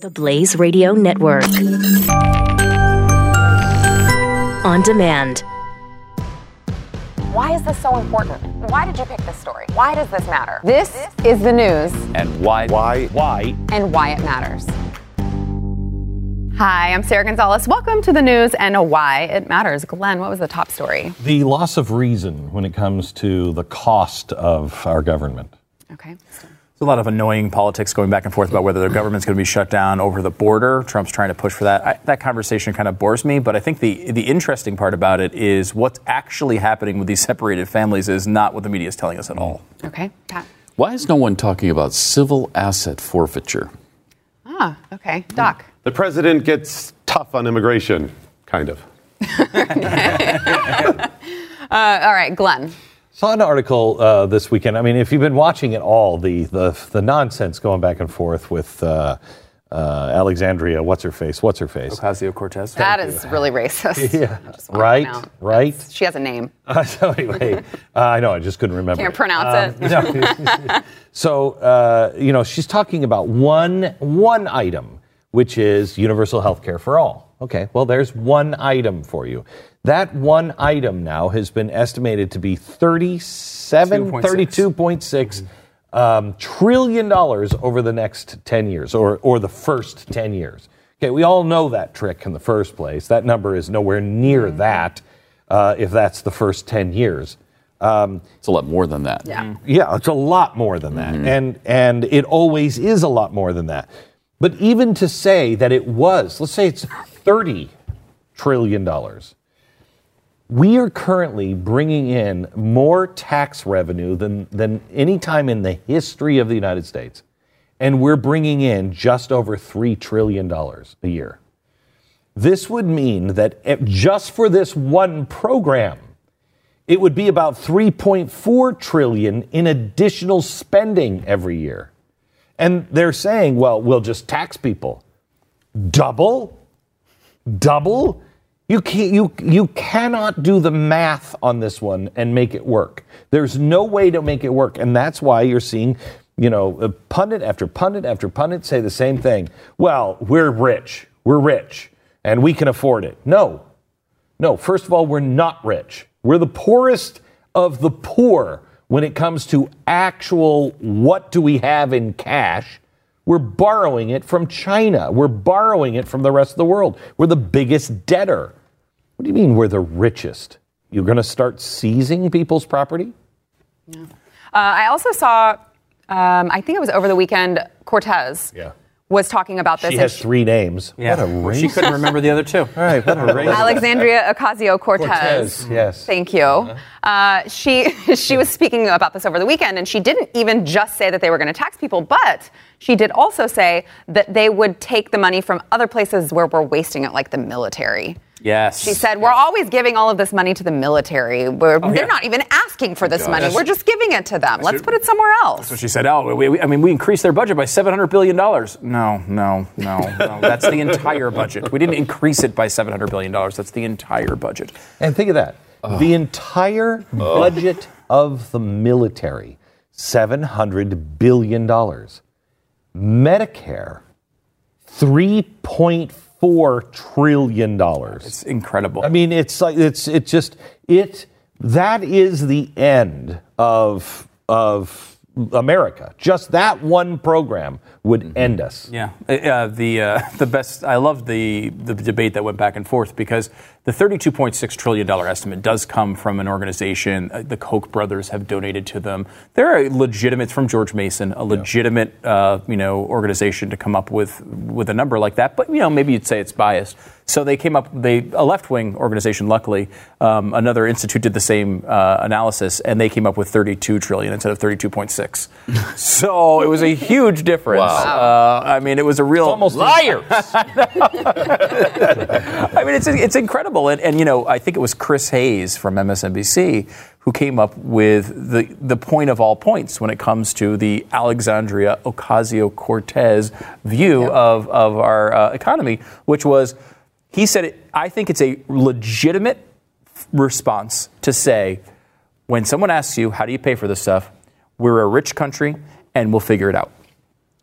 The Blaze Radio Network. On demand. Why is this so important? Why did you pick this story? Why does this matter? This is the news And why? Why? Why? and why it matters. Hi, I'm Sarah Gonzalez. Welcome to the news and why it matters. Glenn, what was the top story? The loss of reason when it comes to the cost of our government. Okay. There's a lot of annoying politics going back and forth about whether the government's going to be shut down over the border. Trump's trying to push for that. I, that conversation kind of bores me, but I think the the interesting part about it is what's actually happening with these separated families is not what the media is telling us at all. Okay. Pat. Why is no one talking about civil asset forfeiture? Ah, okay. Doc. The president gets tough on immigration, kind of. Uh, all right, Glenn. Saw an article uh, this weekend. I mean, if you've been watching it all, the the, the nonsense going back and forth with uh, uh, Alexandria, what's her face, what's her face, Ocasio Cortez. That is really racist. Yeah. I just wanna Right, right. That's- She has a name. so anyway, uh, I know I just couldn't remember. Can't it. pronounce it. No. so uh, you know, she's talking about one one item, which is universal health care for all. Okay, well, there's one item for you. That one item now has been estimated to be 37, 2.6. 32.6 um, trillion dollars over the next 10 years, or or the first 10 years. Okay, we all know that trick in the first place. That number is nowhere near that. Uh, if that's the first 10 years. It's a lot more than that. Yeah. Yeah, it's a lot more than that. And and it always is a lot more than that. But even to say that it was, let's say it's 30 trillion dollars. We are currently bringing in more tax revenue than than any time in the history of the United States. And we're bringing in just over 3 trillion dollars a year. This would mean that just for this one program, it would be about 3.4 trillion in additional spending every year. And they're saying, well, we'll just tax people. Double? Double? You, can't, you, you cannot do the math on this one and make it work. There's no way to make it work. And that's why you're seeing, you know, uh, pundit after pundit after pundit say the same thing. Well, we're rich. We're rich and we can afford it. No, no, first of all, we're not rich. We're the poorest of the poor when it comes to actual what do we have in cash. We're borrowing it from China. We're borrowing it from the rest of the world. We're the biggest debtor. What do you mean we're the richest? You're going to start seizing people's property? Uh, I also saw, um, I think it was over the weekend, Cortez Yeah. Was talking about this. She and has three names. What a race. She couldn't remember the other two. All right, what a race. Alexandria Ocasio Cortez. Cortez, yes. Thank you. Uh, she she was speaking about this over the weekend, and she didn't even just say that they were going to tax people, but she did also say that they would take the money from other places where we're wasting it, like the military. Yes. She said, "We're always giving all of this money to the military. We're, Oh. They're not even asking for this money. That's- We're just giving it to them. Let's put it somewhere else." So she said, "Oh, we, we, I mean, we increased their budget by seven hundred billion dollars." No, no, no, no. That's the entire budget. We didn't increase it by seven hundred billion dollars. That's the entire budget. And think of that. The entire budget of the military, $700 billion. Medicare, $3.4 trillion. It's incredible. I mean, it's like, it's, it just, it, that is the end of, of America. Just that one program would end us. Yeah, uh, the uh, the best. I love the the debate that went back and forth because the 32.6 trillion dollar estimate does come from an organization. Uh, the Koch brothers have donated to them. They're a legitimate it's from George Mason, a legitimate uh, you know organization to come up with with a number like that. But you know maybe you'd say it's biased. So they came up. They a left wing organization. Luckily, um, another institute did the same uh, analysis, and they came up with 32 trillion instead of 32.6. so it was a huge difference. Uh, I mean, it was a real Almost Liars! I mean, it's it's incredible, and, and you know, I think it was Chris Hayes from MSNBC who came up with the the point of all points when it comes to the Alexandria Ocasio Cortez view of of our uh, economy, which was he said, it, I think it's a legitimate response to say when someone asks you, how do you pay for this stuff? We're a rich country and we'll figure it out.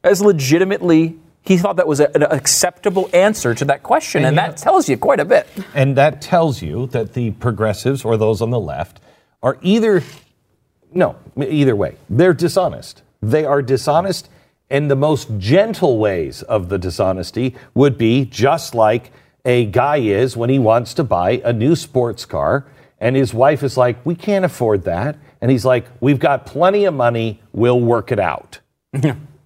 As legitimately he thought that was a, an acceptable answer to that question, and, And that tells you quite a bit. And that tells you that the progressives or those on the left are either, no, either way, they're dishonest. They are dishonest, and the most gentle ways of the dishonesty would be just like a guy is when he wants to buy a new sports car, and his wife is like, We can't afford that. And he's like, We've got plenty of money, we'll work it out.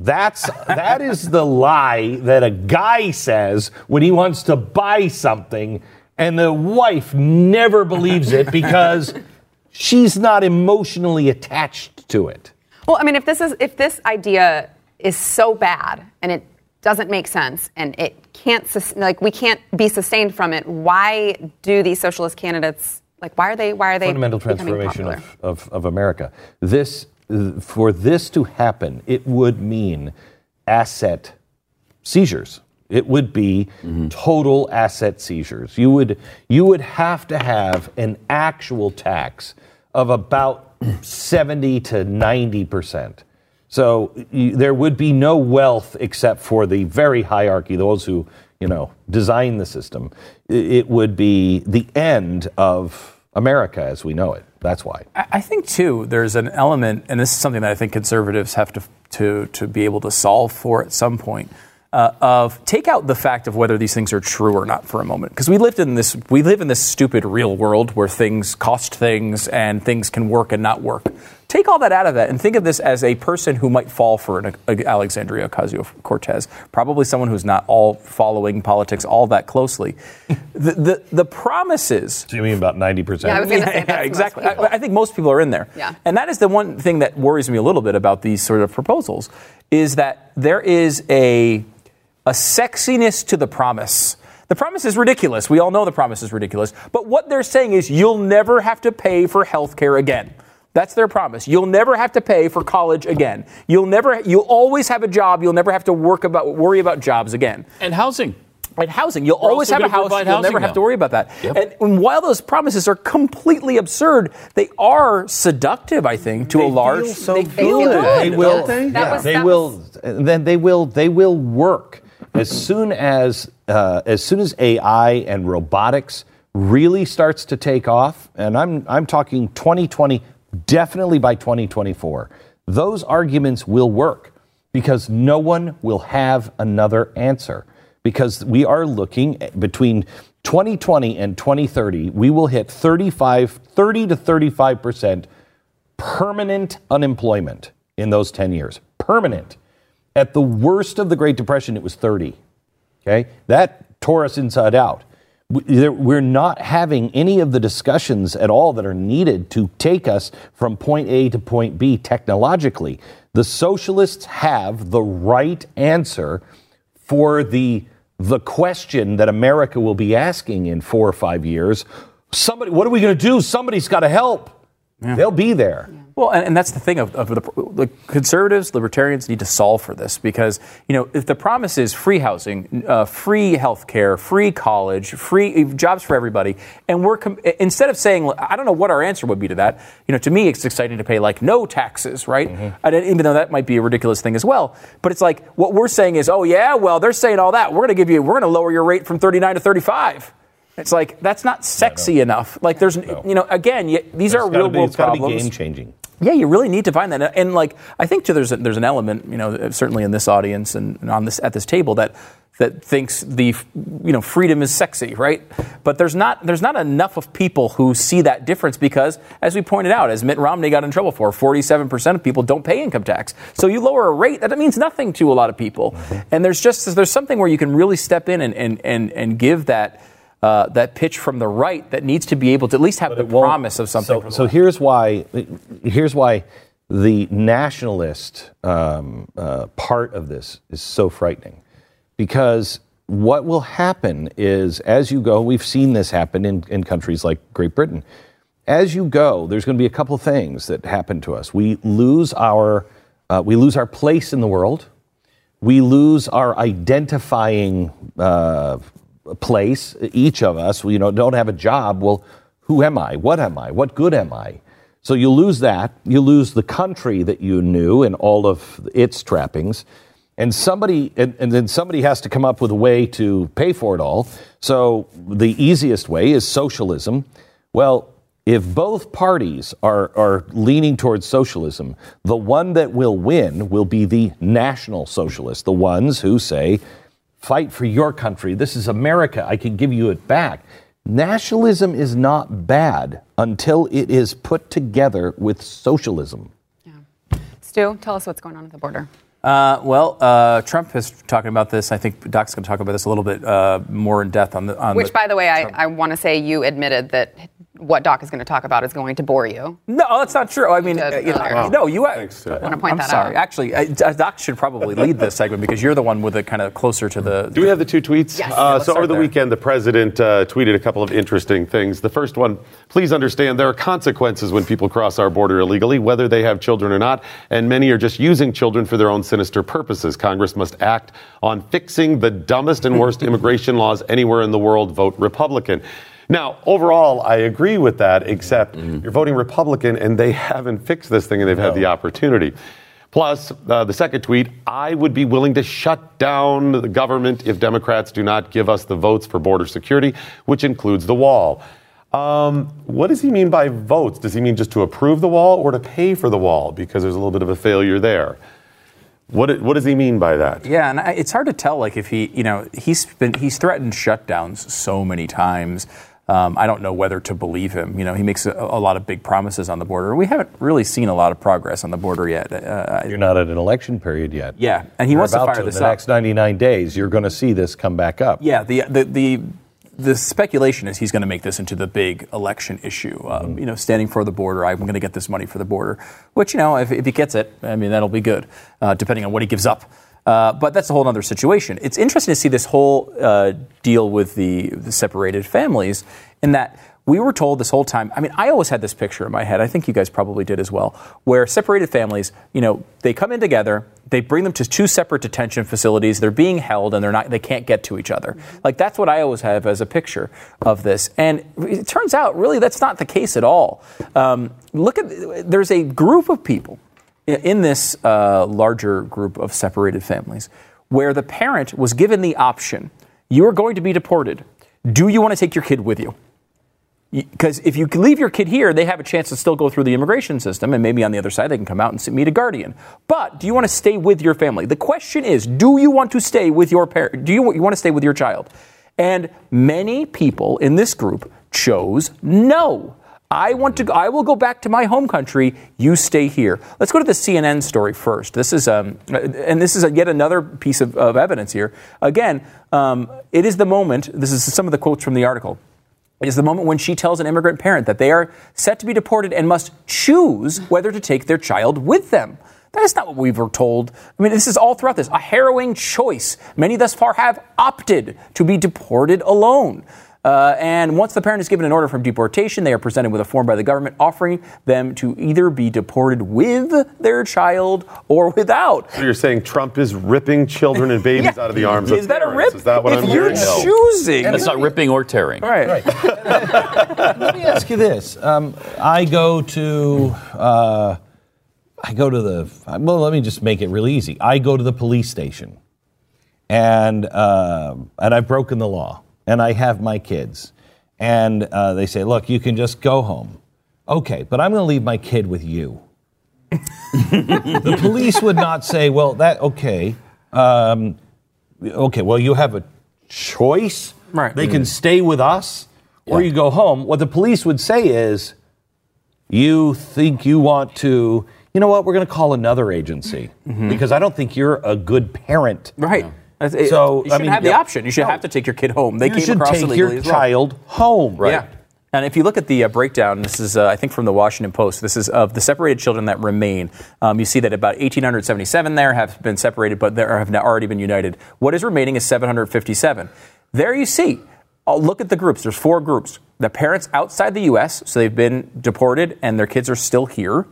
That's that is the lie that a guy says when he wants to buy something, and the wife never believes it because she's not emotionally attached to it. Well, I mean, if this is if this idea is so bad and it doesn't make sense and it can't like we can't be sustained from it, why do these socialist candidates like why are they why are they Fundamental transformation of, of, of America. This for this to happen, it would mean asset seizures. It would be total asset seizures. You would you would have to have an actual tax of about 70 to 90 percent. So you, there would be no wealth except for the very hierarchy, those who you know design the system. It would be the end of America as we know it. That's why. I think too, there's an element, and this is something that I think conservatives have to to to be able to solve for at some point. Uh, of take out the fact of whether these things are true or not for a moment, because we lived in this we live in this stupid real world where things cost things and things can work and not work. Take all that out of that and think of this as a person who might fall for an Alexandria Ocasio Cortez, probably someone who's not all following politics all that closely. the, the the promises Do you mean about 90 percent? Yeah, I was gonna say yeah, that's exactly. I, I think most people are in there. Yeah. And that is the one thing that worries me a little bit about these sort of proposals is that there is a a sexiness to the promise. The promise is ridiculous. We all know the promise is ridiculous. But what they're saying is you'll never have to pay for health care again. That's their promise. You'll never have to pay for college again. You'll never you'll always have a job. You'll never have to work about worry about jobs again. And housing. And housing, you'll We're always have a house. You'll housing never have to worry about that. Yep. And, and while those promises are completely absurd, they are seductive. I think to a large. They feel good. They will. don't they? Yeah, was- they that will. and then they will. They will work as soon as uh, as soon as AI and robotics really starts to take off. And I'm I'm talking 2020, definitely by 2024. Those arguments will work because no one will have another answer. Because we are looking between 2020 and 2030, we will hit 35, 30 to 35 percent permanent unemployment in those 10 years. Permanent. At the worst of the Great Depression, it was 30. Okay? That tore us inside out. We're not having any of the discussions at all that are needed to take us from point A to point B technologically. The socialists have the right answer for the the question that America will be asking in four or five years. Somebody, what are we going to do? Somebody's got to help. They'll be there. Well, and, and that's the thing of, of the, the conservatives, libertarians need to solve for this because you know if the promise is free housing, uh, free health care, free college, free eh, jobs for everybody, and we're com- eh, instead of saying I don't know what our answer would be to that, you know, to me it's exciting to pay like no taxes, right? Mm-hmm. And even though that might be a ridiculous thing as well, but it's like what we're saying is, oh yeah, well they're saying all that, we're going to give you, we're going to lower your rate from 39 to 35. It's like that's not sexy enough. Like there's, you know, again, these are It's real be- world It's got to be problems. game changing. Yeah, you really need to find that, and like I think too, there's a, there's an element, you know, certainly in this audience and on this at this table that that thinks the you know freedom is sexy, right? But there's not there's not enough of people who see that difference because, as we pointed out, as Mitt Romney got in trouble for, 47 percent of people don't pay income tax. So you lower a rate that means nothing to a lot of people, and there's just there's something where you can really step in and and and, and give that. Uh, that pitch from the right that needs to be able to at least have the promise of something. So, so here's why. Here's why the nationalist um, uh, part of this is so frightening, because what will happen is as you go, we've seen this happen in, in countries like Great Britain. As you go, there's going to be a couple things that happen to us. We lose our uh, we lose our place in the world. We lose our identifying uh, place. Each of us, you know, don't have a job. Well, who am I? What am I? What good am I? So you lose that. You lose the country that you knew and all of its trappings. and somebody and, and then somebody has to come up with a way to pay for it all. So the easiest way is socialism. Well, if both parties are, are leaning towards socialism, the one that will win will be the national socialists, the ones who say, fight for your country. This is America. I can give you it back. Nationalism is not bad until it is put together with socialism. Yeah. Stu, tell us what's going on at the border. Uh, well, uh, Trump is talking about this. I think Doc's going to talk about this a little bit uh, more in depth on the. On Which, the, by the way, I, I want to say you admitted that what Doc is going to talk about is going to bore you. No, that's not true. I mean, To- uh, you know, Wow. no, you. Thanks, I Wanna point I'm that sorry. out. Actually, uh, Doc should probably lead this segment because you're the one with the kind of closer to the. Do we have the two tweets? Yes. Uh, let's so over the there. weekend, the president uh, tweeted a couple of interesting things. The first one: Please understand there are consequences when people cross our border illegally, whether they have children or not, and many are just using children for their own sinister purposes. Congress must act on fixing the dumbest and worst immigration laws anywhere in the world. Vote Republican. Now, overall, I agree with that, except you're voting Republican and they haven't fixed this thing and they've had the opportunity. Plus, uh, the second tweet I would be willing to shut down the government if Democrats do not give us the votes for border security, which includes the wall. Um, what does he mean by votes? Does he mean just to approve the wall or to pay for the wall? Because there's a little bit of a failure there. What, what does he mean by that? Yeah, and I, it's hard to tell. Like if he, you know, he's been he's threatened shutdowns so many times. Um, I don't know whether to believe him. You know, he makes a, a lot of big promises on the border. We haven't really seen a lot of progress on the border yet. Uh, You're not at an election period yet. yeah, and he You're wants to fire in this the up. next 99 days. You're going to see this come back up. Yeah, the the the. The speculation is he's going to make this into the big election issue. Um, you know, standing for the border. I'm going to get this money for the border, which you know, if, if he gets it, I mean, that'll be good, uh, depending on what he gives up. Uh, but that's a whole other situation. It's interesting to see this whole uh, deal with the, the separated families, in that we were told this whole time. I mean, I always had this picture in my head. I think you guys probably did as well, where separated families, you know, they come in together, they bring them to two separate detention facilities, they're being held, and they're not, they can't get to each other. Like that's what I always have as a picture of this, and it turns out really that's not the case at all. Um, look at there's a group of people in this uh, larger group of separated families where the parent was given the option: you are going to be deported. Do you want to take your kid with you? Because if you leave your kid here, they have a chance to still go through the immigration system, and maybe on the other side they can come out and meet a guardian. But do you want to stay with your family? The question is, do you want to stay with your parent? Do you, you want to stay with your child? And many people in this group chose no. I want to. I will go back to my home country. You stay here. Let's go to the CNN story first. This is, um, and this is yet another piece of, of evidence here. Again, um, it is the moment. This is some of the quotes from the article. It is the moment when she tells an immigrant parent that they are set to be deported and must choose whether to take their child with them. That is not what we were told. I mean, this is all throughout this a harrowing choice. Many thus far have opted to be deported alone. Uh, and once the parent is given an order from deportation, they are presented with a form by the government offering them to either be deported with their child or without. So you're saying Trump is ripping children and babies out of the arms Is of that a rip? Is that what if I'm you're hearing? choosing, That's not ripping or tearing. right? Let me ask you this. Um, I go to, uh, I go to the, well, let me just make it really easy. I go to the police station and, uh, and I've broken the law and I have my kids. And uh, they say, look, you can just go home. Okay, but I'm going to leave my kid with you. the police would not say, well, that, okay. Um, okay, well, you have a choice. Right. They can stay with us or you go home. What the police would say is, you think you want to, you know what, we're going to call another agency because I don't think you're a good parent. Right. It- So, you I should mean, have the option. You should have to take your kid home. They You came should across take your as well. child home. Yeah. And if you look at the uh, breakdown, this is, uh, I think, from the Washington Post. This is of the separated children that remain. Um, you see that about 1,877 there have been separated, but there have now already been united. What is remaining is 757. There you see. Uh, look at the groups. There's four groups. The parents outside the U.S., so they've been deported and their kids are still here.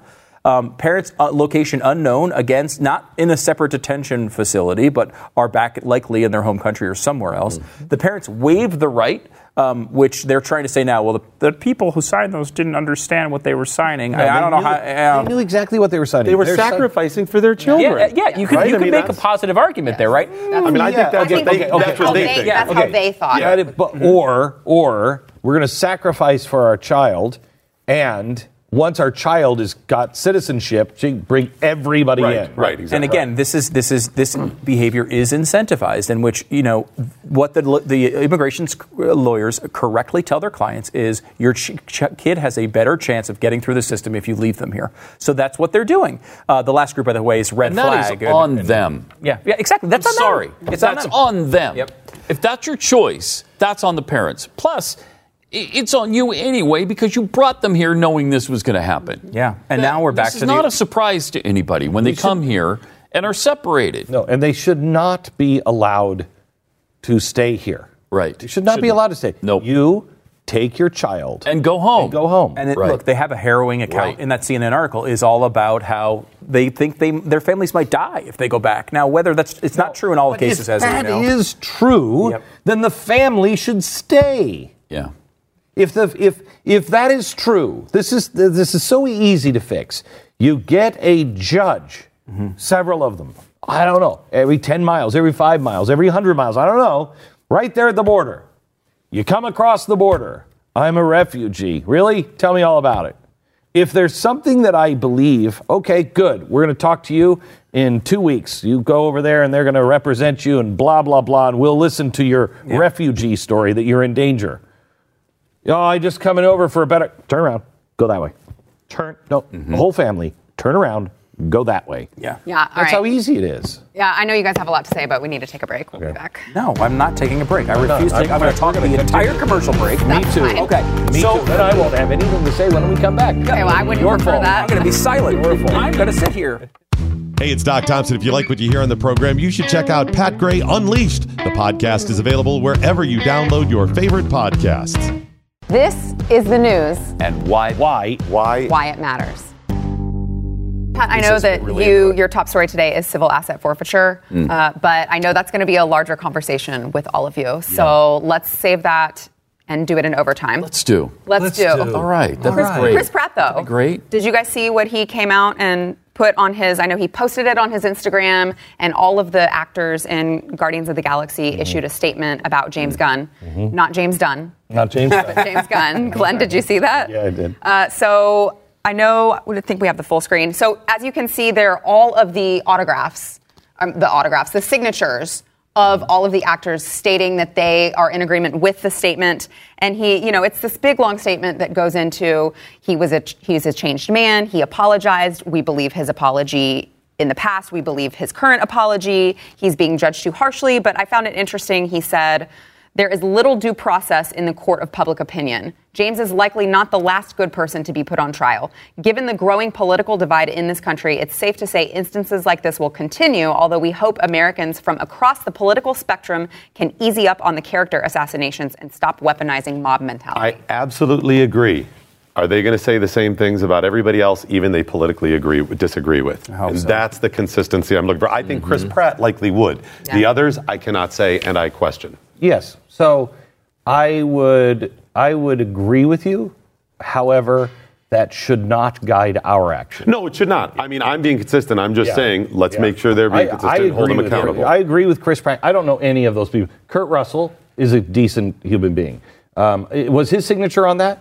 Um, parents, uh, location unknown, against not in a separate detention facility, but are back likely in their home country or somewhere else. The parents waived the right. Um, which they're trying to say now. Well, the, the people who signed those didn't understand what they were signing. I, I don't know how. um, they knew exactly what they were signing. They were They're si- sacrificing for their children. yeah, yeah, you could, Right? you I could mean, make a positive argument there, right? I mean, I think that's, okay, what, they, okay, okay, that's what how they they- think. that's how they thought. Got it, but or or we're going to sacrifice for our child, and once our child has got citizenship, she bring everybody Right, in. right, exactly. And again, this is this is this behavior is incentivized, in which you know what the the immigration lawyers correctly tell their clients is your ch- ch- kid has a better chance of getting through the system if you leave them here. So that's what they're doing. Uh, the last group, by the way, is red And that is flag. on them. yeah, yeah, exactly. That's I'm on them. sorry. It's that's on them. on them. Yep. If that's your choice, that's on the parents. Plus, i- it's on you anyway because you brought them here knowing this was going to happen. Yeah, and now we're back this to is not the a surprise to anybody when they come here and are separated. No, and they should not be allowed to stay here. Right. They should not be Shouldn't. allowed to stay. Nope. You take your child And go home. and go home. And it, Right. look, they have a harrowing account Right. in that CNN article is all about how they think they their families might die if they go back. Now, whether that's it's not true in all the But if cases, as that we know. is true, Yep. then the family should stay. Yeah. If the if if that is true, this is this is so easy to fix. You get a judge, several of them. I don't know, every 10 miles, every 5 miles, every 100 miles, I don't know, right there at the border. You come across the border. I'm a refugee. Really? Tell me all about it. If there's something that I believe, okay, good. We're going to talk to you in two weeks. You go over there and they're going to represent you and blah, blah, blah. And we'll listen to your refugee story that you're in danger. Oh, I just coming over for a better. Turn around. Go that way. Turn. No, mm-hmm. the whole family. Turn around. Go that way. yeah. Yeah, all That's right. how easy it is. Yeah, I know you guys have a lot to say, but we need to take a break. We'll be back. No, I'm not taking a break. I refuse to. I'm Take, I'm going gonna- talk we're the entire commercial break. Me too. fine. Okay. Me so too. Then I won't have anything to say when we come back. Okay, well, I wouldn't Your prefer fault. that. I'm going to be silent. I'm going to sit here. Hey, it's Doc Thompson. If you like what you hear on the program, you should check out Pat Gray Unleashed. The podcast is available wherever you download your favorite podcasts. This is the news, And why? Why? Why? why it matters. Pat, I know that really you, important. your top story today is civil asset forfeiture, uh, but I know that's going to be a larger conversation with all of you. So let's save that and do it in overtime. Let's do. Let's, Let's do. do. All right. That's Chris, great. Chris Pratt, though. Great. Did you guys see what he came out and put on his? I know he posted it on his Instagram, and all of the actors in Guardians of the Galaxy Mm-hmm. issued a statement about James Gunn, not James Dunn, Not James. but James Gunn. Glenn, did you see that? Yeah, I did. Uh, so I know, I think we have the full screen. So as you can see, there are all of the autographs, um, the autographs, the signatures of all of the actors stating that they are in agreement with the statement. And he, you know, it's this big long statement that goes into he was a he's a changed man. He apologized. We believe his apology in the past. We believe his current apology. He's being judged too harshly. But I found it interesting. He said. There is little due process in the court of public opinion. James is likely not the last good person to be put on trial. Given the growing political divide in this country, it's safe to say instances like this will continue, although we hope Americans from across the political spectrum can easy up on the character assassinations and stop weaponizing mob mentality. I absolutely agree. Are they going to say the same things about everybody else, even they politically agree disagree with? and so. that's the consistency I'm looking for. I think Chris mm-hmm. Pratt likely would. The others, I cannot say, and I question. Yes. So I would I would agree with you. However, that should not guide our action. No, it should not. I mean, I'm being consistent. I'm just Yeah. saying, let's Yeah. make sure they're being I- consistent I hold them accountable. I agree with Chris Pratt. I don't know any of those people. Kurt Russell is a decent human being. Um, it- was his signature on that?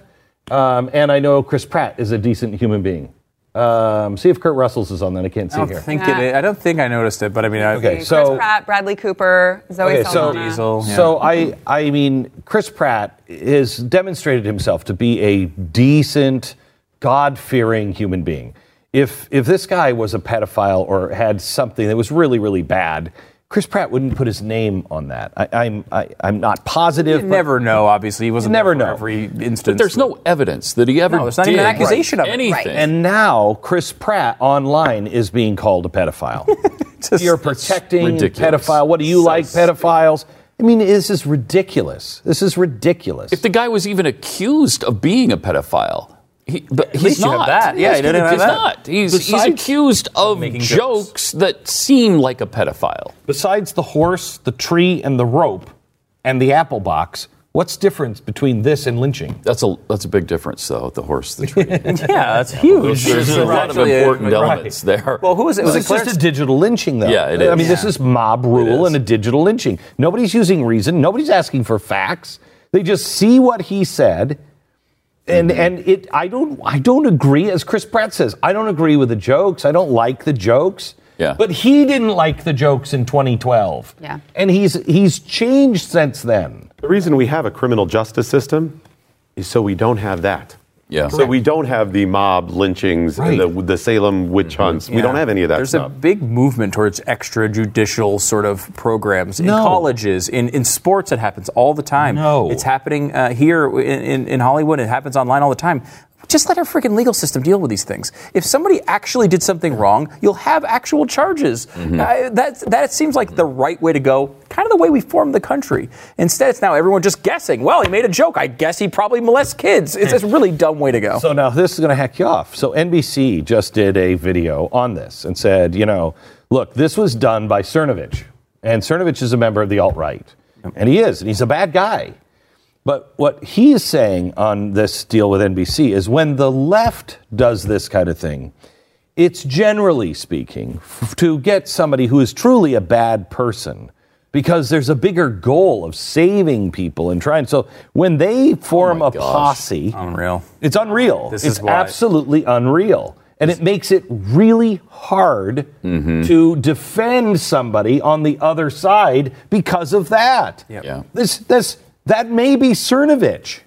Um, and I know Chris Pratt is a decent human being. Um, see if Kurt Russell's is on that. I can't I see don't here. think Yeah. it. I don't think I noticed it, but I mean, I, Okay, Chris so- Pratt, Bradley Cooper, Zoe Okay, so, Saldana. Diesel. yeah. so I, I mean, Chris Pratt has demonstrated himself to be a decent, God-fearing human being. If if this guy was a pedophile or had something that was really, really bad, Chris Pratt wouldn't put his name on that. I, I'm I, I'm not positive. you but- never know. Obviously, he wasn't You never know. every instance. But there's no evidence that he ever No, there's not did even an accusation of anything. Right. And now Chris Pratt online is being called a pedophile. Just- You're protecting ridiculous. pedophile. What do you So like, pedophiles? I mean, this is ridiculous. This is ridiculous. if the guy was even accused of being a pedophile, He, but he's least you have not. that. Yeah, he didn't have he's that. not. He's, he's accused of jokes. jokes. that seem like a pedophile. Besides the horse, the tree, and the rope, and the apple box, what's difference between this and lynching? That's a that's a big difference, though. The horse, the tree. Yeah, that's huge. There's a lot of Actually, important right. elements there. Well, who was it? Was it it is just a digital lynching, though. Yeah, it I mean, is. this is mob rule is. and a digital lynching. Nobody's using reason. Nobody's asking for facts. They just see what he said, and Mm-hmm. and it. I don't. I don't agree. As Chris Pratt says, I don't agree with the jokes. I don't like the jokes. Yeah. But he didn't like the jokes in 2012. Yeah. And he's he's changed since then. The reason we have a criminal justice system is so we don't have that. Yeah. So we don't have the mob lynchings, Right. and the, the Salem witch hunts. We don't have any of that There's stuff. a big movement towards extrajudicial sort of programs in No. colleges, in, in sports. It happens all the time. No. it's happening uh, here in, in, in Hollywood. It happens online all the time. Just let our freaking legal system deal with these things. If somebody actually did something wrong, you'll have actual charges. Uh, that that seems like the right way to go. Kind of the way we formed the country. Instead, it's now everyone just guessing. Well, he made a joke. I guess he probably molests kids. It's a really dumb way to go. So now this is going to hack you off. So NBC just did a video on this and said, you know, look, this was done by Cernovich. And Cernovich is a member of the alt right. And he is, and he's a bad guy. But what he's saying on this deal with NBC is when the left does this kind of thing, it's generally speaking f- to get somebody who is truly a bad person because there's a bigger goal of saving people and trying. So when they form a gosh. posse, Unreal. it's unreal. This it's is absolutely unreal. And it makes it really hard Mm-hmm. to defend somebody on the other side because of that. Yeah. This this that may be Cernovich.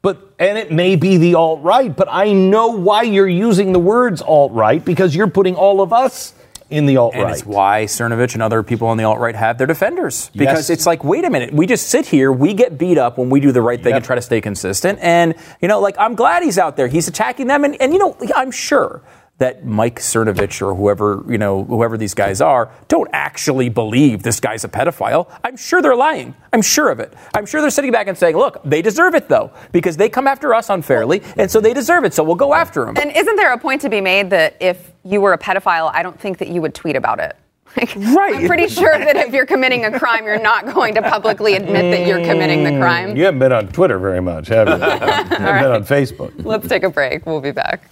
But and it may be the alt right, but I know why you're using the words alt right because you're putting all of us in the alt And right. it's why Cernovich and other people on the alt right have their defenders. Because Yes. it's like, wait a minute, we just sit here, we get beat up when we do the right thing Yep. and try to stay consistent. And, you know, like, I'm glad he's out there. He's attacking them. And, and you know, I'm sure that Mike Cernovich or whoever, you know, whoever these guys are, don't actually believe this guy's a pedophile. I'm sure they're lying. I'm sure of it. I'm sure they're sitting back and saying, look, they deserve it, though, because they come after us unfairly, and so they deserve it, so we'll go after them. And isn't there a point to be made that if you were a pedophile, I don't think that you would tweet about it? Like, Right. I'm pretty sure that if you're committing a crime, you're not going to publicly admit that you're committing the crime. you haven't been on Twitter very much, have you? you haven't been on Facebook. Let's take a break. We'll be back.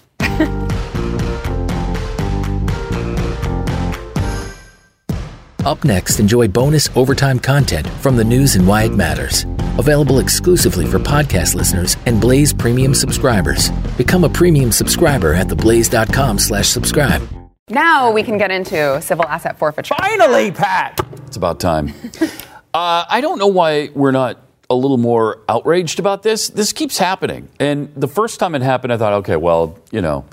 Up next, enjoy bonus overtime content from the news and why it matters. Available exclusively for podcast listeners and Blaze Premium subscribers. Become a premium subscriber at theblaze.com slash subscribe. Now we can get into civil asset forfeiture. Finally, Pat! It's about time. uh, I don't know why we're not a little more outraged about this. This keeps happening. And the first time it happened, I thought, okay, well, you know,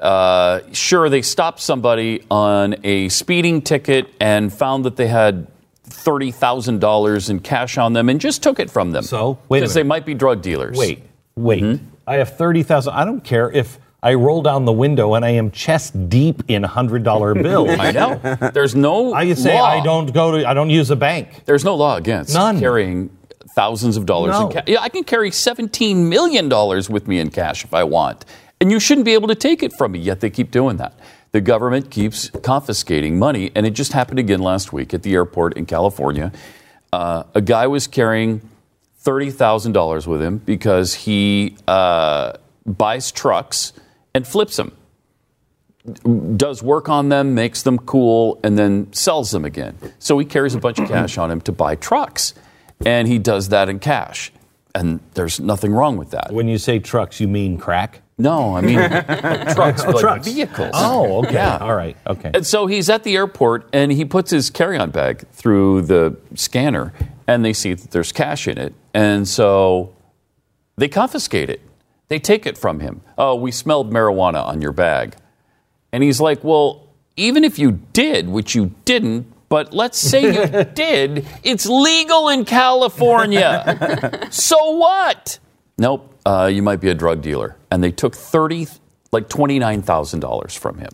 uh, sure, they stopped somebody on a speeding ticket and found that they had $30,000 in cash on them and just took it from them. So? Wait Because they might be drug dealers. Wait, wait. Mm-hmm. I have 30,000. I don't care if I roll down the window and I am chest deep in $100 bills. I know. There's no I say law. I don't go to, I don't use a bank. There's no law against None. carrying thousands of dollars No. in cash. Yeah, I can carry $17 million with me in cash if I want. And you shouldn't be able to take it from me, yet they keep doing that. The government keeps confiscating money, and it just happened again last week at the airport in California. Uh, a guy was carrying $30,000 with him because he uh, buys trucks and flips them does work on them, makes them cool, and then sells them again. So he carries a bunch of cash on him to buy trucks, and he does that in cash. And there's nothing wrong with that. When you say trucks, you mean crack? No, I mean trucks, like trucks. vehicles. Oh, okay. Yeah. All right. Okay. And so he's at the airport and he puts his carry on bag through the scanner and they see that there's cash in it. And so they confiscate it. They take it from him. Oh, we smelled marijuana on your bag. And he's like, Well, even if you did, which you didn't, but let's say you did, it's legal in California. so what? Nope, uh, you might be a drug dealer. And they took 30, like $29,000 from him.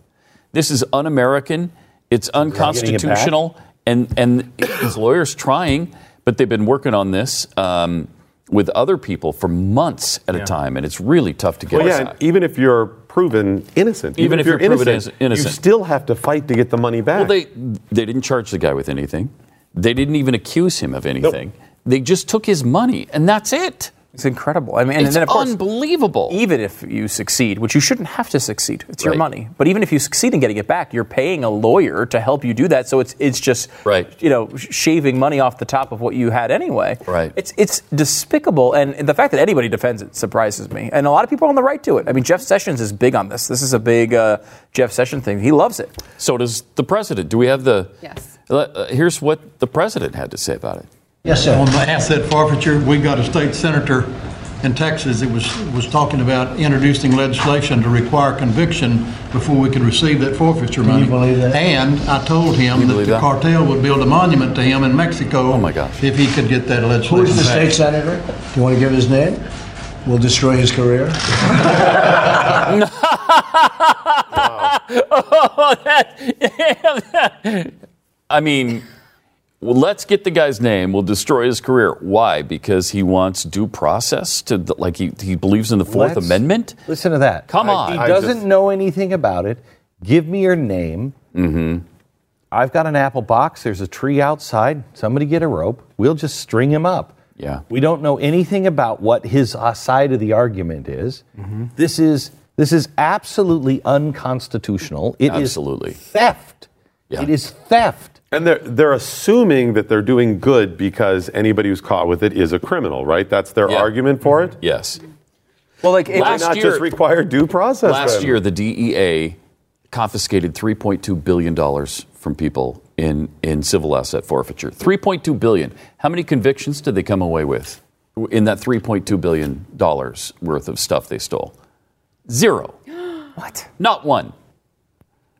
This is un American, it's unconstitutional, and, and his lawyer's trying, but they've been working on this. Um, with other people for months at a time, and it's really tough to get. Well, yeah, even if you're proven innocent, Even if you're you're proven innocent, innocent. you still have to fight to get the money back. Well, they they didn't charge the guy with anything. They didn't even accuse him of anything. They just took his money, and that's it. It's incredible. I mean, and it's then of course, unbelievable. even if you succeed, which you shouldn't have to succeed, it's your money. But even if you succeed in getting it back, you're paying a lawyer to help you do that. So it's it's just Right. you know shaving money off the top of what you had anyway. Right. It's it's despicable, and the fact that anybody defends it surprises me. And a lot of people are on the right to it. I mean, Jeff Sessions is big on this. This is a big uh, Jeff Sessions thing. He loves it. So does the president. Do we have the? Yes. Uh, here's what the president had to say about it. Yes, sir. On the asset forfeiture, we got a state senator in Texas that was, was talking about introducing legislation to require conviction before we could receive that forfeiture you money. believe that? And I told him that believe the that? cartel would build a monument to him in Mexico. Oh, my gosh. If he could get that legislation is the state passed. senator? Do you want to give his name? We'll destroy his career. Oh, that, I mean, well, let's get the guy's name. We'll destroy his career. Why? Because he wants due process to the, like he, he believes in the Fourth Let's- Amendment. Listen to that. Come on. He doesn't just- know anything about it. Give me your name. Mm-hmm. I've got an apple box. There's a tree outside. Somebody get a rope. We'll just string him up. Yeah. We don't know anything about what his uh, side of the argument is. This is this is absolutely unconstitutional. It is Absolutely. theft. Yeah. It is theft. And they're they're assuming that they're doing good because anybody who's caught with it is a criminal, right? That's their Yeah. argument for mm-hmm. it. Yes. Well, like it, Why Last not year- just require due process? Last then? year, the DEA confiscated 3.2 billion dollars from people in in civil asset forfeiture. 3.2 billion. How many convictions did they come away with in that 3.2 billion dollars worth of stuff they stole? Zero. what? Not one.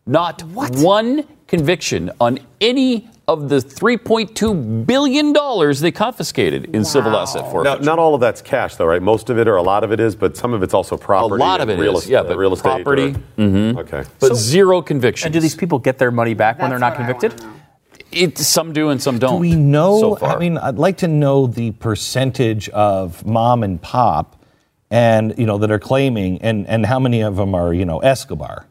Not what? one conviction on any of the 3.2 billion dollars they confiscated in civil asset forfeiture. Now, not all of that's cash, though, right? Most of it, or a lot of it is, but some of it's also property. A lot of and it real is, est- yeah, but real estate. or- property, mm-hmm. Okay. but zero conviction. And do these people get their money back when they're not convicted? It, some do and some don't. Do we know? So far. I mean, I'd like to know the percentage of mom and pop, and you know that are claiming, and and how many of them are you know Escobar.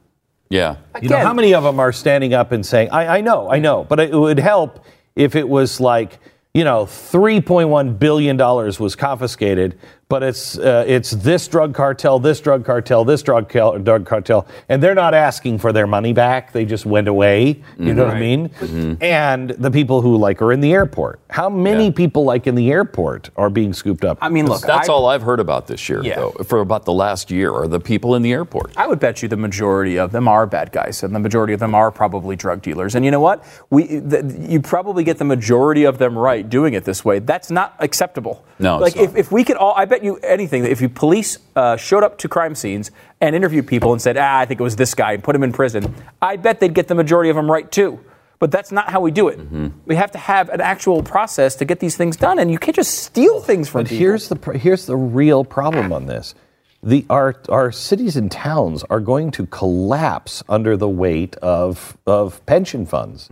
Yeah. You know, how many of them are standing up and saying, I, I know, I know, but it would help if it was like, you know, $3.1 billion was confiscated, but it's, uh, it's this drug cartel, this drug cartel, this drug, cal- drug cartel, and they're not asking for their money back. They just went away. You know what I mean? And the people who like are in the airport. How many Yeah. people like in the airport are being scooped up? I mean, look, That's I, all I've heard about this year, Yeah. though, for about the last year, are the people in the airport. I would bet you the majority of them are bad guys, and the majority of them are probably drug dealers. And you know what? We, the, you probably get the majority of them right doing it this way. That's not acceptable. No, it's like not. if, if we could all, I bet you anything that if you police uh, showed up to crime scenes and interviewed people and said, ah, I think it was this guy, and put him in prison, I bet they'd get the majority of them right too. But that's not how we do it. Mm-hmm. We have to have an actual process to get these things done, and you can't just steal things from But people. here's the here's the real problem on this. The our our cities and towns are going to collapse under the weight of of pension funds.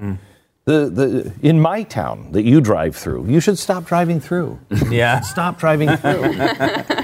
The, the in my town that you drive through, you should stop driving through. yeah. Stop driving through.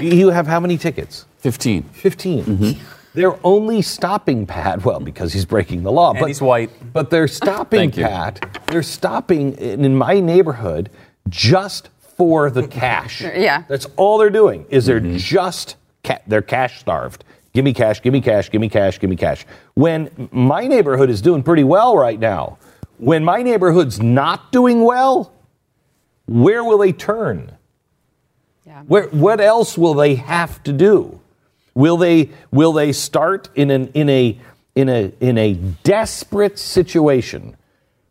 you have how many tickets? 15. 15. Mm-hmm. They're only stopping Pat, well, because he's breaking the law. And he's white. But they're stopping Thank you. Pat. They're stopping in, in my neighborhood just for the cash. Yeah. That's all they're doing is they're mm-hmm. just ca- they're cash starved. Give me cash, give me cash, give me cash, give me cash. When my neighborhood is doing pretty well right now, when my neighborhood's not doing well, where will they turn? Yeah. Where, what else will they have to do? Will they will they start in an in a in a in a desperate situation?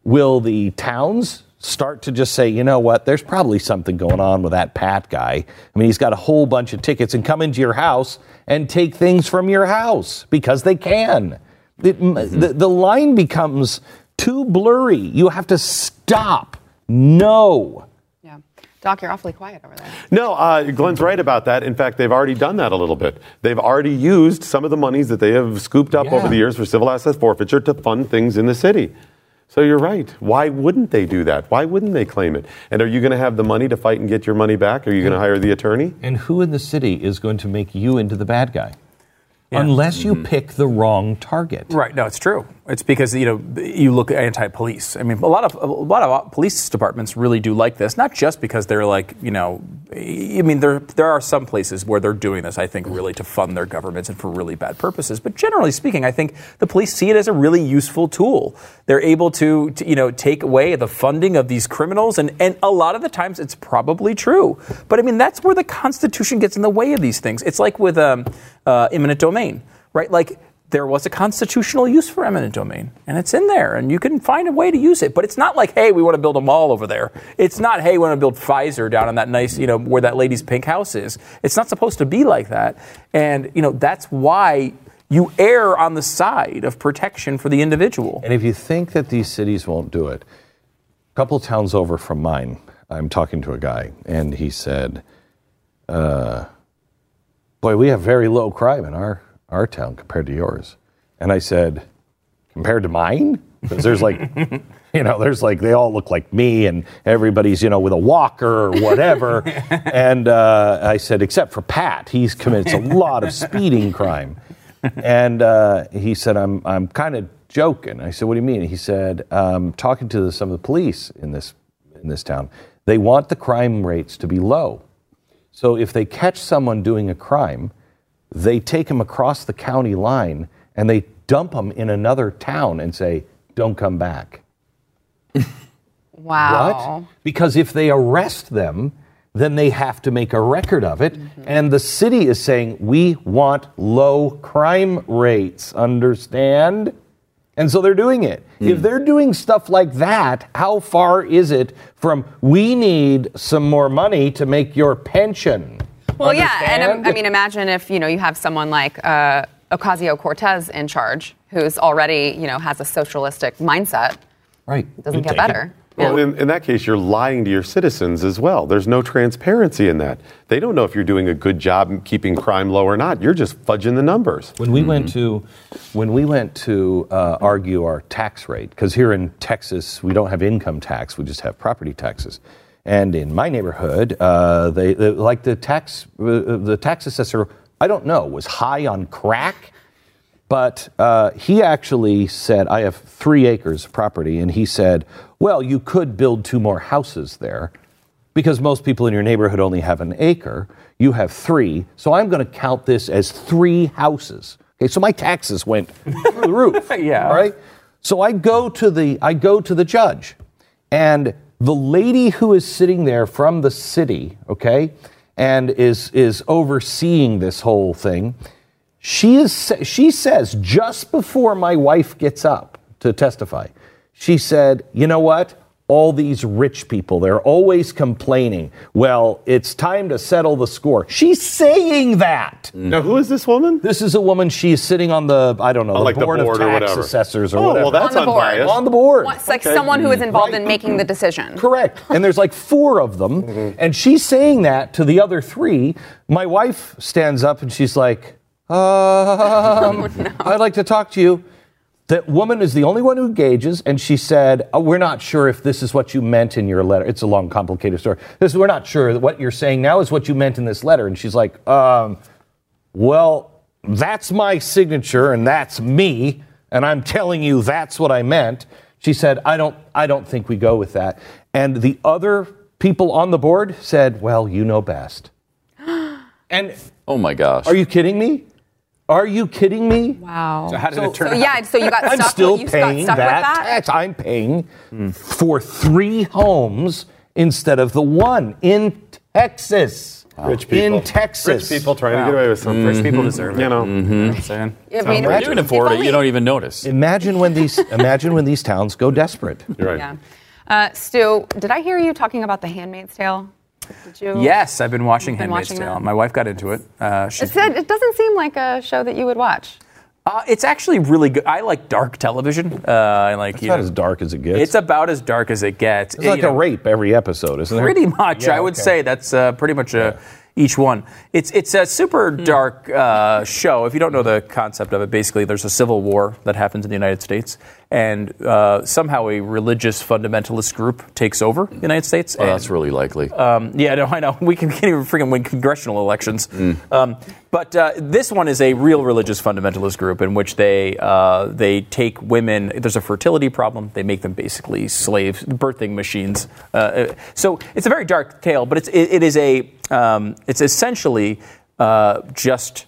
Will the towns start to just say, you know what, there's probably something going on with that Pat guy. I mean, he's got a whole bunch of tickets and come into your house and take things from your house because they can. It- mm-hmm. the, the line becomes too blurry. You have to stop. No. Yeah. Doc, you're awfully quiet over there. No, uh, Glenn's right about that. In fact, they've already done that a little bit. They've already used some of the monies that they have scooped up Yeah. over the years for civil asset forfeiture to fund things in the city. So you're right. Why wouldn't they do that? Why wouldn't they claim it? And are you going to have the money to fight and get your money back? Are you going to hire the attorney? And who in the city is going to make you into the bad guy? Unless you pick the wrong target. Right. No, it's true. It's because you know you look anti-police. I mean, a lot of a lot of police departments really do like this. Not just because they're like you know, I mean, there there are some places where they're doing this. I think really to fund their governments and for really bad purposes. But generally speaking, I think the police see it as a really useful tool. They're able to, to you know take away the funding of these criminals, and and a lot of the times it's probably true. But I mean, that's where the Constitution gets in the way of these things. It's like with um, uh, eminent domain, right? Like there was a constitutional use for eminent domain, and it's in there, and you can find a way to use it. But it's not like, hey, we want to build a mall over there. It's not, hey, we want to build Pfizer down on that nice, you know, where that lady's pink house is. It's not supposed to be like that, and you know that's why you err on the side of protection for the individual. And if you think that these cities won't do it, a couple towns over from mine, I'm talking to a guy, and he said, uh, "Boy, we have very low crime in our our town compared to yours." And I said, "Compared to mine?" Because there's like, you know, there's like they all look like me, and everybody's you know with a walker or whatever. and uh, I said, except for Pat, he's commits a lot of speeding crime. And uh, he said, "I'm I'm kind of joking." I said, "What do you mean?" He said, um, "Talking to some of the police in this in this town, they want the crime rates to be low. So if they catch someone doing a crime, they take them across the county line and they dump them in another town and say, "Don't come back." Wow. What? Because if they arrest them, then they have to make a record of it. Mm-hmm. And the city is saying, we want low crime rates, understand? And so they're doing it. Hmm. If they're doing stuff like that, how far is it from we need some more money to make your pension? Well, yeah, and um, I mean, imagine if you know you have someone like uh, Ocasio Cortez in charge, who's already you know has a socialistic mindset. right. It doesn't You get take it. better. Well, in, in that case, you're lying to your citizens as well. There's no transparency in that. They don't know if you're doing a good job keeping crime low or not. You're just fudging the numbers. When we went to, when we went to uh, argue our tax rate, because here in Texas we don't have income tax, we just have property taxes. And in my neighborhood, uh, they, they like the tax, uh, the tax assessor. I don't know was high on crack, but uh, he actually said, "I have three acres of property," and he said, "Well, you could build two more houses there." because most people in your neighborhood only have an acre. You have three, so I'm going to count this as three houses. Okay, so my taxes went through the roof. Yeah. All right. So I go to the I go to the judge, and the lady who is sitting there from the city, okay, and is is overseeing this whole thing. She is she says just before my wife gets up to testify, she said, "You know what? All these rich people, they're always complaining. Well, it's time to settle the score." She's saying that. Now, who is this woman? This is a woman. She's sitting on the I don't know Oh, the like the board, board of or tax whatever. assessors or Oh, whatever. well, that's On the board. on the board. It's like someone who is involved in making the decision. Correct. And there's like four of them. And she's saying that to the other three. My wife stands up and she's like, um, I'd like to talk to you. That woman is the only one who engages, and she said, "Oh, We're not sure if this is what you meant in your letter. It's a long, complicated story. This, we're not sure that what you're saying now is what you meant in this letter. And she's like, um, Well, that's my signature, and that's me, and I'm telling you that's what I meant. She said, I don't, I don't think we go with that. And the other people on the board said, Well, you know best. and Oh my gosh. are you kidding me? Are you kidding me? Wow. So how did it turn So out? yeah, so you got I'm stuck. still with, you paying got stuck that, with that. tax. I'm paying for three homes instead of the one in Texas. Rich people. In Texas. Rich people trying to get away with something. Rich people mm-hmm. deserve it. You know. Mm-hmm. You know what I'm mm-hmm. saying? I mean, You're doing it if for it. only- You don't even notice. Imagine when these imagine when these towns go desperate. You're right. Yeah. Uh, Stu, did I hear you talking about The Handmaid's Tale? Did you? Yes, I've been watching You've been Handmaid's watching Tale. that? My wife got into it. Uh, she, It said it doesn't seem like a show that you would watch. uh, it's actually really good. I like dark television. Uh, I like It's you not know, as dark as it gets. It's about as dark as it gets. It's like a know, rape every episode, isn't it? Pretty much, Yeah, I would okay. say that's uh, pretty much a, each one. It's it's a super dark uh, show. If you don't know the concept of it, basically there's a civil war that happens in the United States, and uh, somehow a religious fundamentalist group takes over the United States. Well, and- that's really likely. um, yeah, no, I know. We can, can't even freaking win congressional elections. Um, but uh, this one is a real religious fundamentalist group in which they uh, they take women. There's a fertility problem. They make them basically slaves, birthing machines. Uh, Uh, so it's a very dark tale, but it's it, it is a um, it's essentially uh, just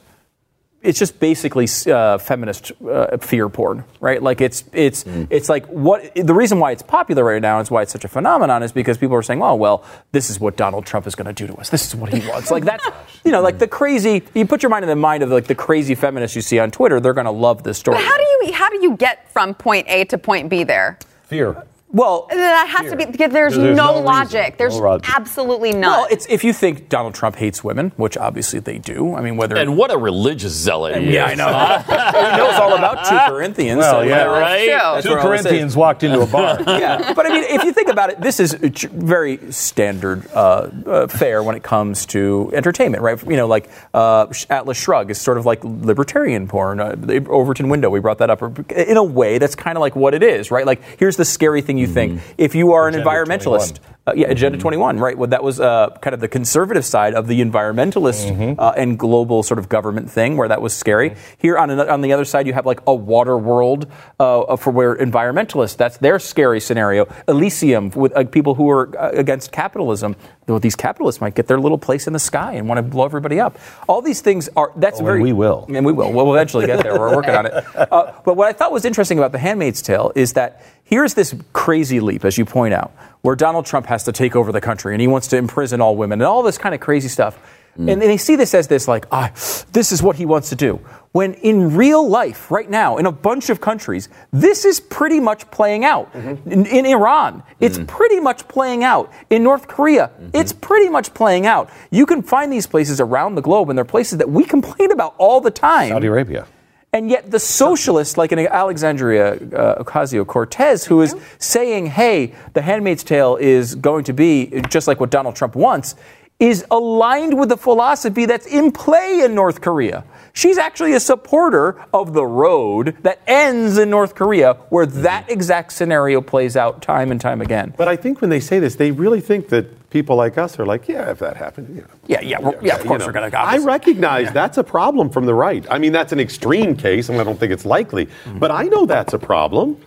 it's just basically uh, feminist uh, fear porn, right? Like it's it's it's like what the reason why it's popular right now is why it's such a phenomenon is because people are saying, oh well, this is what Donald Trump is going to do to us. This is what he wants. like that's you know like the crazy. You put your mind in the mind of like the crazy feminists you see on Twitter. They're going to love this story. But how do you how do you get from point A to point B there? Fear. Well, That has to be because there's, There's no, no logic. There's No logic. absolutely none. well, it's if you think Donald Trump hates women, which obviously they do. I mean, whether and what a religious zealot he yeah, I know. he knows all about two Corinthians. Well, so yeah, whatever. right? That's Two where all this is. Corinthians walked into a bar. yeah, but I mean, if you think about it, this is very standard uh, uh, fare when it comes to entertainment, right? You know, like uh, Atlas Shrug is sort of like libertarian porn. Uh, the Overton Window, we brought that up. In a way, that's kind of like what it is, right? Like, here's the scary thing you think. If you are an environmentalist, uh, yeah, Agenda 21, right? Well, that was uh, kind of the conservative side of the environmentalist uh, and global sort of government thing, where that was scary. Here on on the other side, you have like a water world uh, for where environmentalists that's their scary scenario. Elysium with uh, people who are uh, against capitalism. Though these capitalists might get their little place in the sky and want to blow everybody up. All these things are that's Oh, very and we will. and we will. We'll eventually get there. We're working on it. Uh, but what I thought was interesting about The Handmaid's Tale is that here's this crazy leap, as you point out, where Donald Trump has to take over the country and he wants to imprison all women and all this kind of crazy stuff. Mm. And they see this as this, like, ah, this is what he wants to do. When in real life, right now, in a bunch of countries, this is pretty much playing out. Mm-hmm. In, in Iran, it's mm. pretty much playing out. In North Korea, mm-hmm. it's pretty much playing out. You can find these places around the globe, and they're places that we complain about all the time. Saudi Arabia. And yet, the socialists, like in Alexandria uh, Ocasio Cortez, who is saying, hey, The Handmaid's Tale is going to be just like what Donald Trump wants, is aligned with the philosophy that's in play in North Korea. She's actually a supporter of the road that ends in North Korea, where mm-hmm. that exact scenario plays out time and time again. But I think when they say this, they really think that people like us are like, yeah, if that happened, you know. Yeah, yeah, we're- yeah. Of you course, know. we're going to. I recognize that's a problem from the right. I mean, that's an extreme case, and I don't think it's likely. Mm-hmm. But I know that's a problem.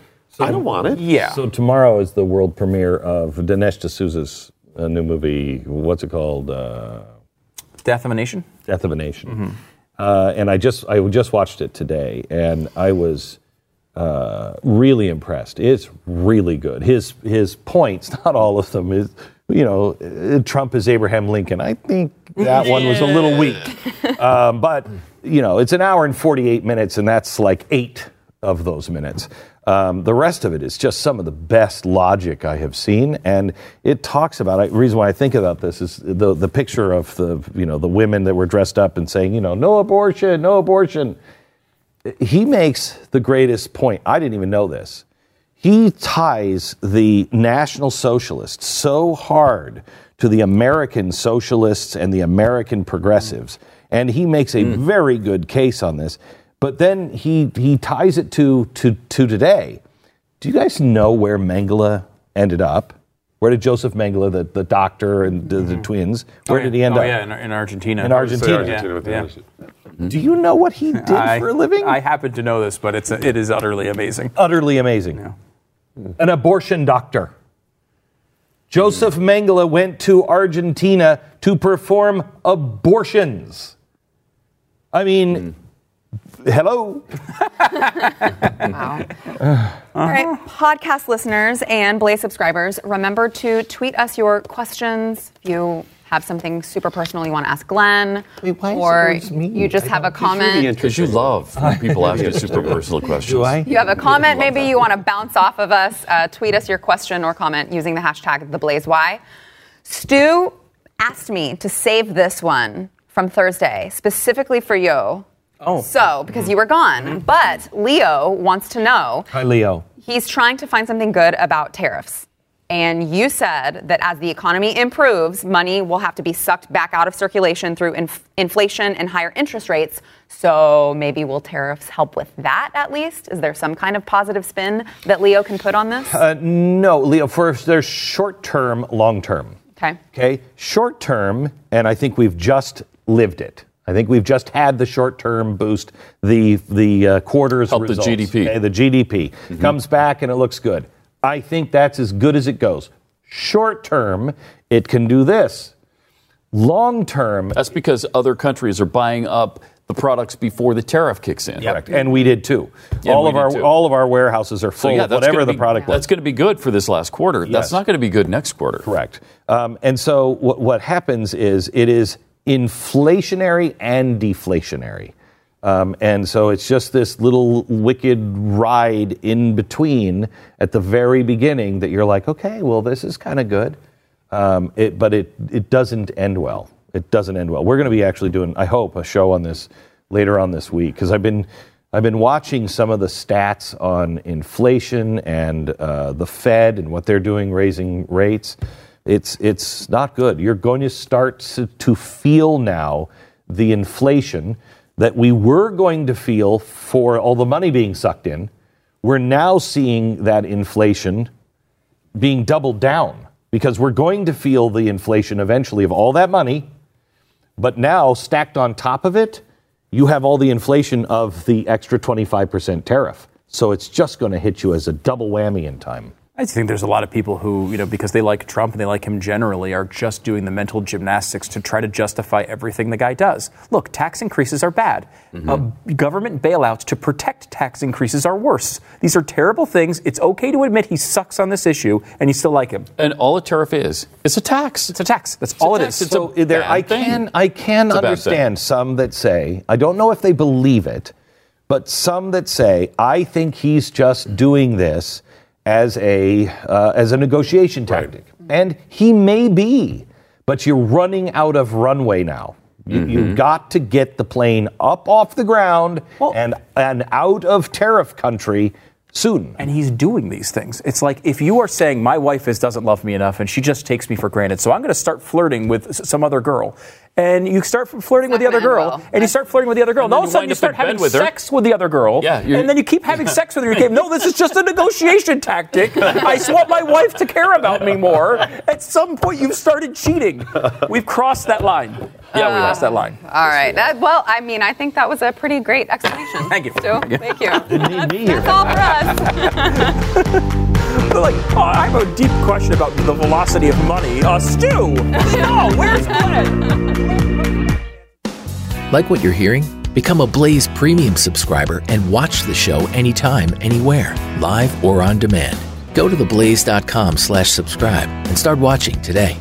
I don't want it. Yeah. So tomorrow is the world premiere of Dinesh D'Souza's uh, new movie. What's it called? Uh, Death of a Nation. Death of a Nation. Uh, and I just I just watched it today, and I was uh, really impressed. It's really good. His his points, not all of them, is you know uh, Trump is Abraham Lincoln. I think that one was a little weak, um, but you know it's an hour and forty eight minutes, and that's like eight of those minutes. Um, the rest of it is just some of the best logic I have seen, and it talks about. The reason why I think about this is the the picture of the you know the women that were dressed up and saying you know no abortion, no abortion. He makes the greatest point. I didn't even know this. He ties the National Socialists so hard to the American socialists and the American progressives, and he makes a very good case on this. But then he he ties it to to to today. Do you guys know where Mengele ended up? Where did Joseph Mengele, the, the doctor and the, the mm-hmm. twins, where oh, did he end oh, up? yeah, in, in Argentina. In Argentina. Argentina with the Yeah. Mm-hmm. Do you know what he did I, for a living? I happen to know this, but it's it is utterly amazing. utterly amazing. An abortion doctor. Joseph Mengele went to Argentina to perform abortions. I mean, mm-hmm. Hello? All right, podcast listeners and Blaze subscribers, remember to tweet us your questions. If you have something super personal you want to ask Glenn, Wait, why or always me? you just I have a comment. Because you love when people ask you super personal questions. Do I? You have a comment, maybe you want to bounce off of us. Uh, tweet us your question or comment using the hashtag TheBlazeY. Stu asked me to save this one from Thursday specifically for you. Oh. So, because you were gone. But Leo wants to know Hi, Leo. he's trying to find something good about tariffs. And you said that as the economy improves, money will have to be sucked back out of circulation through inf- inflation and higher interest rates. So maybe will tariffs help with that at least? Is there some kind of positive spin that Leo can put on this? Uh, no, Leo. First, there's short term, long term. okay. Okay, short term, and I think we've just lived it. I think we've just had the short term boost. The the uh, quarters Help the results, GDP. okay, the GDP comes back and it looks good. I think that's as good as it goes. Short term, it can do this. Long term, That's because other countries are buying up the products before the tariff kicks in. correct, and we did too. Yeah, all of our too. all of our warehouses are full So yeah, of whatever the be- product was. That's going to be good for this last quarter. Yes. That's not going to be good next quarter. Correct. Um, and so what, what happens is it is inflationary and deflationary. Um, and so it's just this little wicked ride in between at the very beginning that you're like, okay, well, this is kind of good. Um, it, but it, it doesn't end well. It doesn't end well. We're going to be actually doing, I hope, a show on this later on this week because I've been I've been watching some of the stats on inflation and uh, the Fed and what they're doing, raising rates. It's it's not good. You're going to start to, feel now the inflation that we were going to feel for all the money being sucked in. We're now seeing that inflation being doubled down because we're going to feel the inflation eventually of all that money, but now stacked on top of it, you have all the inflation of the extra 25% tariff. So it's just going to hit you as a double whammy in time. I think there's a lot of people who, you know, because they like Trump and they like him generally, are just doing the mental gymnastics to try to justify everything the guy does. Look, tax increases are bad. Uh, government bailouts to protect tax increases are worse. These are terrible things. It's okay to admit he sucks on this issue, and you still like him. And all a tariff is, it's a tax. It's a tax. That's all it tax. is. It's a so there, bad I thing. can I can It's understand some that say I don't know if they believe it, but some that say I think he's just doing this as a uh, as a negotiation tactic, and he may be, but you're running out of runway now. You, Mm-hmm. You've got to get the plane up off the ground and and out of tariff country soon. and he's doing these things. It's like if you are saying my wife is doesn't love me enough and she just takes me for granted, so I'm going to start flirting with some other girl. And you start flirting with the other girl, well. and you start flirting with the other girl, and, then all of a sudden you start having with sex with the other girl, Yeah, and then you keep having sex with her. You keep, no, this is just a negotiation tactic. I just want my wife to care about me more. At some point, you've started cheating. We've crossed that line. Yeah, we crossed that line. Uh, all right. That, well, I mean, I think that was a pretty great explanation. Thank you. Stu. Thank you. Didn't need. That's all for us. They're like, oh, I have a deep question about the velocity of money. Uh, Stu, no, where's Glenn? Like what you're hearing? Become a Blaze Premium subscriber and watch the show anytime, anywhere, live or on demand. Go to theblaze.com slash subscribe and start watching today.